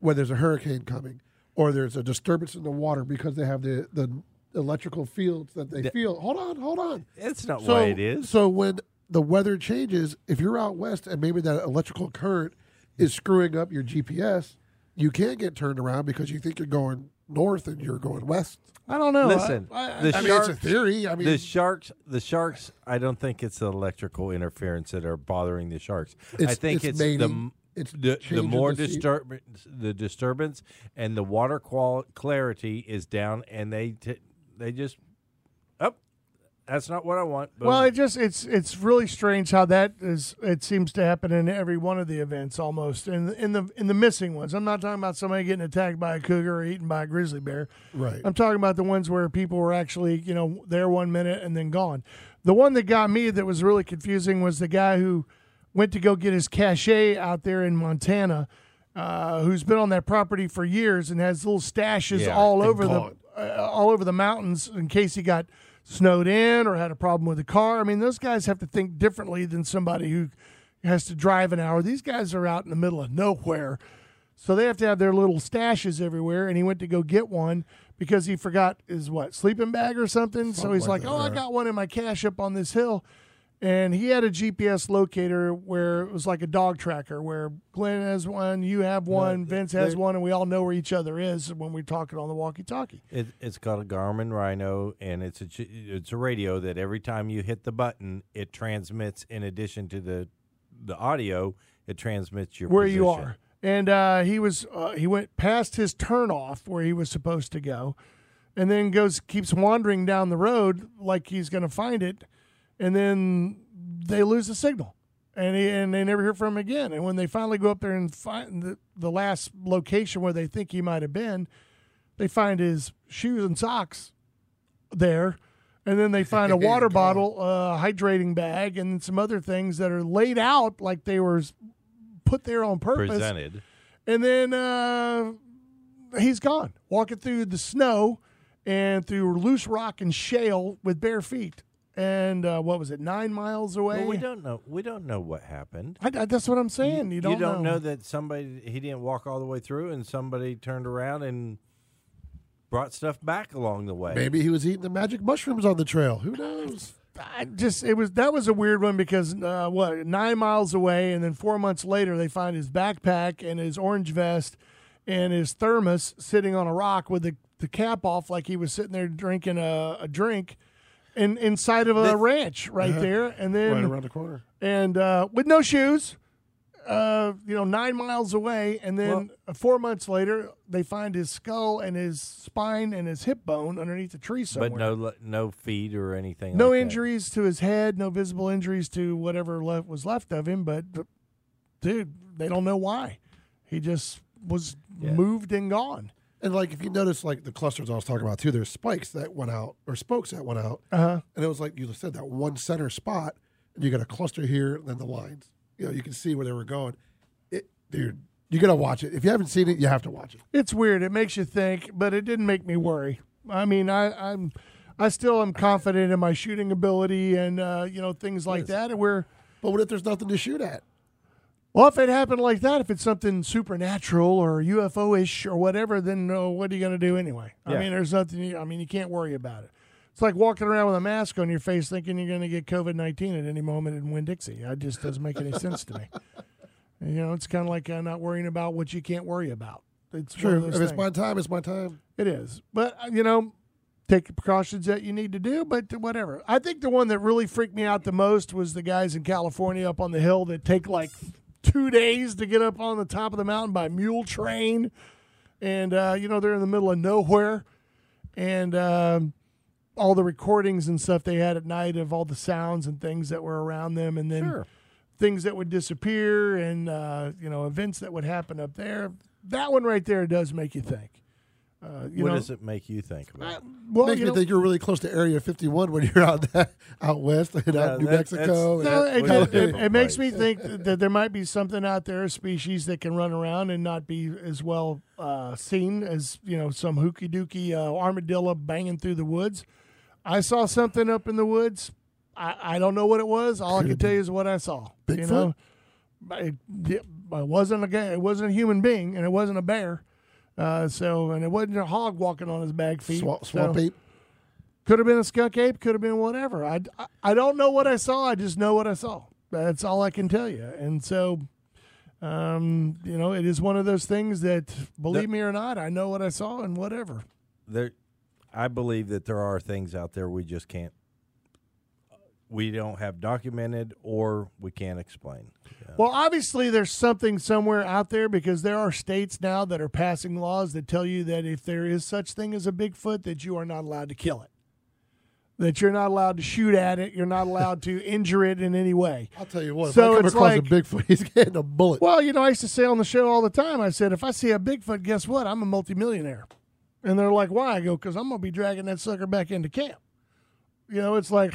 when there's a hurricane coming, or there's a disturbance in the water because they have the the electrical fields that they The- feel. Hold on, hold on. It's not So, why it is. So when the weather changes, if you're out west and maybe that electrical current is screwing up your GPS, you can't get turned around because you think you're going north and you're going west. I don't know. Listen, I, I, the I mean, sharks, it's a theory. I mean, the sharks, the sharks. I don't think it's the electrical interference that are bothering the sharks. I think it's it's, the mating, it's the, the more the disturbance, the disturbance, and the water qual- clarity is down, and they t- they just up. That's not what I want. Boom. well, it just it's it's really strange how that is. It seems to happen in every one of the events almost. In in the in the missing ones, I'm not talking about somebody getting attacked by a cougar or eaten by a grizzly bear. right. I'm talking about the ones where people were actually, you know, there one minute and then gone. The one that got me that was really confusing was the guy who went to go get his cache out there in Montana, uh, who's been on that property for years and has little stashes Yeah, all and over the uh, all over the mountains in case he got snowed in or had a problem with the car. I mean, those guys have to think differently than somebody who has to drive an hour. These guys are out in the middle of nowhere. So they have to have their little stashes everywhere. And he went to go get one because he forgot his what sleeping bag or something. so he's like, like "Oh, I got one in my cache up on this hill." And he had a GPS locator where it was like a dog tracker, where Glenn has one, you have one, Vince has one, and we all know where each other is when we're talking on the walkie-talkie. It, it's called a Garmin Rino, and it's a it's a radio that every time you hit the button, it transmits. In addition to the the audio, it transmits your where you are. And uh, he was uh, he went past his turnoff where he was supposed to go, and then goes keeps wandering down the road like he's going to find it, and then they lose the signal, and he, and they never hear from him again. And when they finally go up there and find the, the last location where they think he might have been, they find his shoes and socks there. And then they find a water bottle, a hydrating bag, and some other things that are laid out like they were put there on purpose. presented. And then uh, he's gone, walking through the snow and through loose rock and shale with bare feet. And uh, what was it, nine miles away? Well, we don't know. We don't know what happened. I, I- that's what I'm saying. You don't, know. that somebody he didn't walk all the way through, and somebody turned around and brought stuff back along the way. Maybe he was eating the magic mushrooms on the trail. Who knows? I just it was that was a weird one because uh, what nine miles away, and then four months later they find his backpack and his orange vest and his thermos sitting on a rock with the, the cap off, like he was sitting there drinking a, a drink, in inside of a ranch right there, and then Right around the corner. and uh, with no shoes. Uh, you know, nine miles away, and then uh, four months later, they find his skull and his spine and his hip bone underneath a tree somewhere. but no, no feet or anything. No like that. injuries to his head, no visible injuries to whatever left was left of him. But dude, they don't know why. He just was Yeah. moved and gone. And like if you notice, like the clusters I was talking about too, there's spikes that went out or spokes that went out, Uh huh. and it was like you said that one center spot, and you got a cluster here, and then the lines. You know, you can see where they were going. It, dude, you gotta watch it. If you haven't seen it, you have to watch it. It's weird. It makes you think, but it didn't make me worry. I mean, I, I'm, I still am confident in my shooting ability and uh, you know things like that. And we're But what if there's nothing to shoot at? Well, if it happened like that, if it's something supernatural or UFO ish or whatever, then uh, what are you going to do anyway? I mean, there's nothing. You, I mean, you can't worry about it. It's like walking around with a mask on your face, thinking you're going to get COVID nineteen at any moment in Winn Dixie. It just doesn't make any sense to me. You know, it's kind of like uh, not worrying about what you can't worry about. It's True. If those it's my time, it's my time. It is. But, uh, you know, take the precautions that you need to do, but whatever. I think the one that really freaked me out the most was the guys in California up on the hill that take like two days to get up on the top of the mountain by mule train. And, uh, you know, they're in the middle of nowhere. And um, all the recordings and stuff they had at night of all the sounds and things that were around them. And then Sure. things that would disappear and, uh, you know, events that would happen up there. That one right there does make you think. Uh, you what know, does it make you think about? well, Makes you me know, think you're really close to Area 51 when you're out that, out west and Yeah, out New that- Mexico. no, it, it, it, it makes me think that there might be something out there, a species that can run around and not be as well uh, seen as you know some hooky dooky uh, armadillo banging through the woods. I saw something up in the woods. I, I don't know what it was. All I can tell you is what I saw. You Bigfoot? know, it, it wasn't a guy. It wasn't a human being, and it wasn't a bear. Uh, so, and it wasn't a hog walking on his back feet. swamp, so- ape. could have been a skunk ape, could have been whatever. I, I, I don't know what I saw. I just know what I saw. That's all I can tell you. And so, um, you know, it is one of those things that, believe me or not, I know what I saw and whatever. There, I believe that there are things out there we just can't. We don't have documented, or we can't explain. Yeah. Well, obviously, there's something somewhere out there because there are states now that are passing laws that tell you that if there is such thing as a Bigfoot, that you are not allowed to kill it. That you're not allowed to shoot at it. You're not allowed to injure it in any way. I'll tell you what. So if I come it's across like- a Bigfoot, he's getting a bullet. Well, you know, I used to say on the show all the time, I said, if I see a Bigfoot, guess what? I'm a multimillionaire. And they're like, why? I go, because I'm going to be dragging that sucker back into camp. You know, it's like,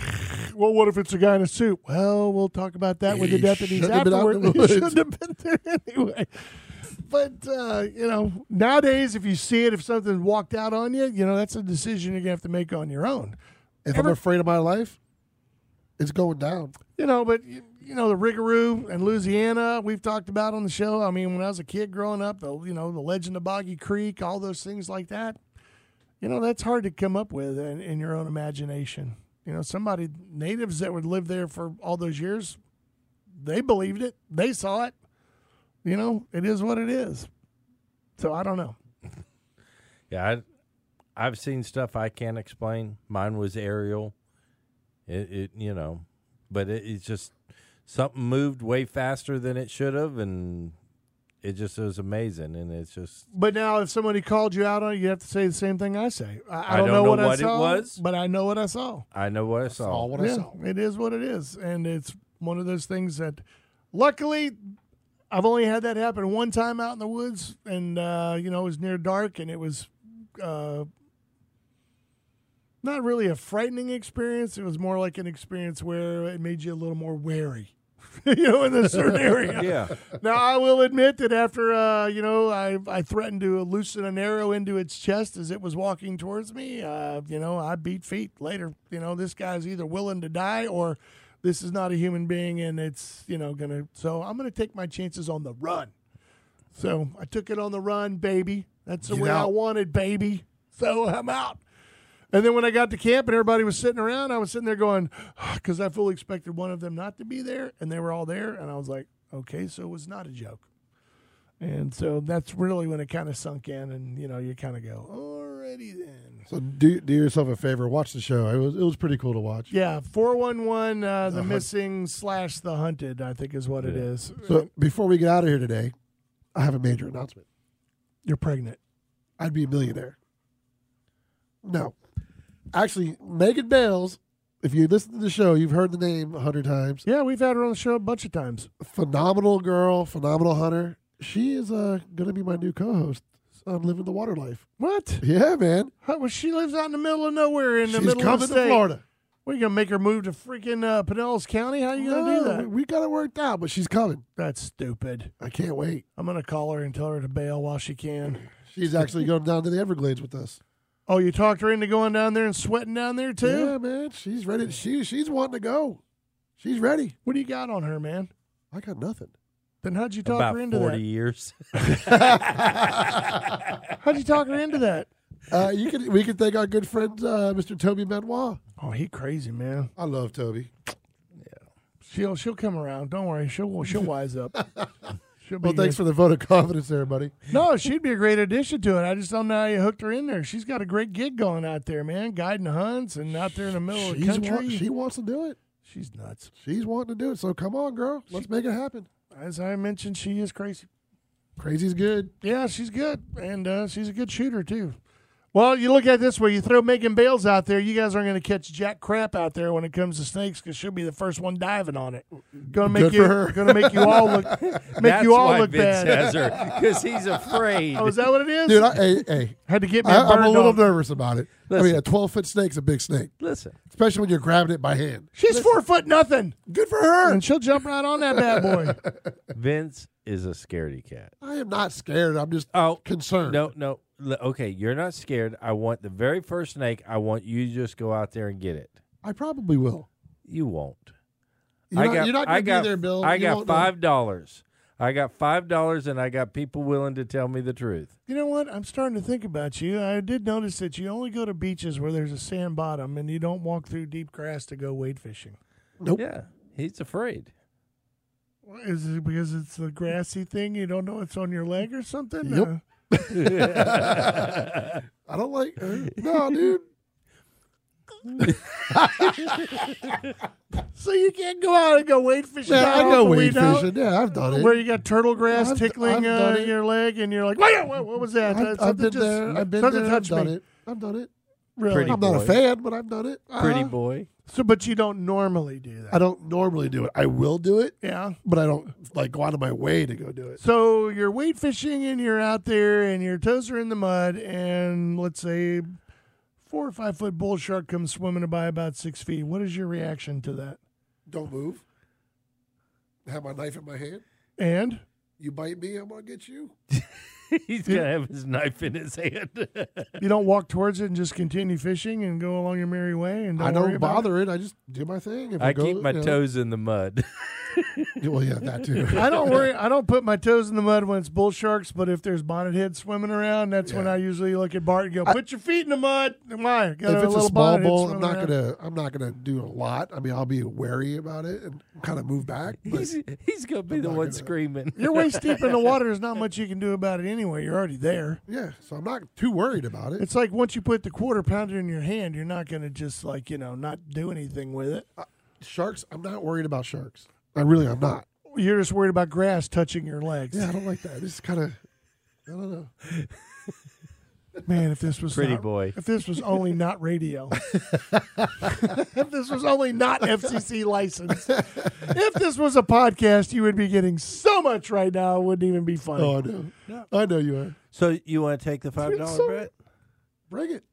well, what if it's a guy in a suit? Well, we'll talk about that with the He deputies shouldn't have been out in afterward. the He shouldn't have been there anyway. but uh, you know, nowadays, if you see it, if something walked out on you, you know, that's a decision you're gonna have to make on your own. If Ever- I'm afraid of my life, it's going down. You know, but you, you know the Rougarou and Louisiana we've talked about on the show. I mean, when I was a kid growing up, the you know the Legend of Boggy Creek, all those things like that. You know, that's hard to come up with in, in your own imagination. You know, somebody natives that would live there for all those years, they believed it, they saw it. You know, it is what it is. So I don't know. Yeah, I, I've seen stuff I can't explain. Mine was aerial. It, it you know, but it, it's just something moved way faster than it should have, and it just was amazing. And it's just But now, if somebody called you out on it, you have to say the same thing I say. I, I I don't, don't know, know what, I what it saw, was. but I know what I saw. I know what I saw. All what I saw. it is what it is, and it's one of those things that, luckily, I've only had that happen one time out in the woods, and uh, you know it was near dark, and it was uh, not really a frightening experience. It was more like an experience where it made you a little more wary. you know, in a certain area. Yeah, Now I will admit that after uh, you know I I threatened to loosen an arrow into its chest as it was walking towards me, uh, you know I beat feet later. You know this guy's either willing to die or this is not a human being and it's you know gonna. So I'm gonna take my chances on the run. So I took it on the run, baby. That's the Get way I wanted, baby. So I'm out. And then when I got to camp and everybody was sitting around, I was sitting there going, because I fully expected one of them not to be there, and they were all there, and I was like, okay, so it was not a joke. And so that's really when it kind of sunk in, and you know, you kind of go, alrighty then. So do do yourself a favor, watch the show. It was it was pretty cool to watch. Yeah, four one one, uh, the hunt- missing slash the hunted, I think is what it is. So before we get out of here today, I have a major announcement. You're pregnant. I'd be a millionaire. No, actually, Megan Bales. If you listen to the show, you've heard the name a hundred times. Yeah, we've had her on the show a bunch of times. Phenomenal girl, phenomenal hunter. She is uh, going to be my new co-host on Living the Water Life. What? Yeah, man. How, well, she lives out in the middle of nowhere in the She's middle coming of the to state. Florida. We're gonna make her move to freaking uh, Pinellas County? How are you gonna do No, that? We got it worked out, but she's coming. That's stupid. I can't wait. I'm gonna call her and tell her to bail while she can. She's actually going down to the Everglades with us. Oh, you talked her into going down there and sweating down there too? Yeah, man. She's ready. She she's wanting to go. She's ready. What do you got on her, man? I got nothing. Then how'd you talk about her into forty years. How'd you talk her into that? Uh, you can we can thank our good friend uh, Mr. Toby Benoit. Oh, he crazy, man. I love Toby. Yeah, She'll she'll come around. Don't worry. She'll she'll wise up. She'll Well, thanks good. for the vote of confidence, there, buddy. No, she'd be a great addition to it. I just don't know how you hooked her in there. She's got a great gig going out there, man, guiding hunts and out there in the middle of the country. wa- she wants to do it. She's nuts. She's wanting to do it. So come on, girl. Let's make it happen. As I mentioned, she is crazy. Crazy's good. Yeah, she's good, and uh, she's a good shooter too. Well, you look at it this way: you throw Megan Bales out there, you guys aren't going to catch jack crap out there when it comes to snakes because she'll be the first one diving on it. Going to make Good you, her. going to make you all look, make That's you all why look Vince bad. her because he's afraid. Oh, is that what it is? Dude, I, hey, hey. Had to get me I, a I'm a little dog. nervous about it. I mean, a 12 foot snake's a big snake, Listen, especially when you're grabbing it by hand. She's four foot nothing, Good for her. and she'll jump right on that bad boy. Vince is a scaredy cat. I am not scared. I'm just Oh, concerned. No, no. L- Okay, you're not scared. I want the very first snake. I want you to just go out there and get it. I probably will. You won't. You're I not, got. you're not going to got. be there, Bill. I You got five dollars. I got five dollars, and I got people willing to tell me the truth. You know what? I'm starting to think about you. I did notice that you only go to beaches where there's a sand bottom, and you don't walk through deep grass to go wade fishing. Nope. Yeah, he's afraid. Is it because it's a grassy thing? You don't know it's on your leg or something? Yep. Uh, I don't like. Uh, no, dude. so you can't go out and go wade fishing. Yeah, I go wade fishing. Yeah, I've done it. Where you got turtle grass I've- tickling I've uh, your leg, and you're like, "Wait, what, what was that? Uh, I've, I've been just- there. I've been there. I've done me. it. I've done it. Really? Pretty I'm not a fan, but I've done it. Pretty Uh-huh. boy. So, but you don't normally do that. I don't normally do it. I will do it, yeah. but I don't like go out of my way to go do it. So you're weight fishing and you're out there and your toes are in the mud and let's say four or five foot bull shark comes swimming by about six feet. What is your reaction to that? Don't move. Have my knife in my hand. And You bite me, I'm gonna get you. He's gonna have his knife in his hand. You don't walk towards it and just continue fishing and go along your merry way and don't I don't bother it. I just do my thing. If I it goes- keep my you know- toes in the mud. Well, yeah, that too. I don't worry. I don't put my toes in the mud when it's bull sharks, but if there's bonnet heads swimming around, that's when I usually look at Bart and go, "Put your feet in the mud." Why? Got if it's a little small bull, I'm not around. gonna. I'm not gonna do a lot. I mean, I'll be wary about it and kind of move back. But he's, he's gonna be the one gonna- screaming. You're waist deep in the water. There's not much you can do about it anyway. You're already there. yeah, so I'm not too worried about it. It's like once you put the quarter pounder in your hand, you're not going to just like you know not do anything with it. Uh, sharks. I'm not worried about sharks. I really, I'm not. You're just worried about grass touching your legs. Yeah, I don't like that. It's kind of. I don't know. Man, if this was Pretty not- boy. if this was only not radio, if this was only not FCC licensed, if this was a podcast, you would be getting so much right now. It wouldn't even be funny. Oh, I know. I know you are. So you want to take the five dollar so- bet? Bring it.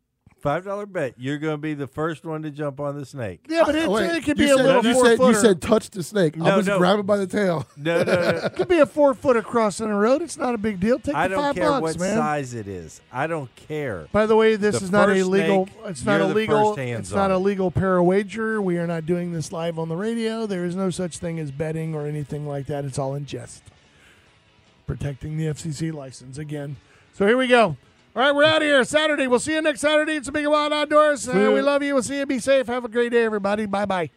Five dollar bet. You're gonna be the first one to jump on the snake. yeah, but it, wait, it could you be a said, little you four said, footer. you said touch the snake. No, I'll just no. grab it by the tail. No, no, no. it could be a four footer crossing the road. It's not a big deal. Take I the don't five care bucks, what man. size it is. I don't care. By the way, this The is not a legal. snake, it's not you're a legal. It's not a it. legal para wager. We are not doing this live on the radio. There is no such thing as betting or anything like that. It's all in jest. Protecting the FCC license again. So here we go. All right, we're out of here. Saturday. We'll see you next Saturday. It's a big wild outdoors. Uh, we love you. We'll see you. Be safe. Have a great day, everybody. Bye bye.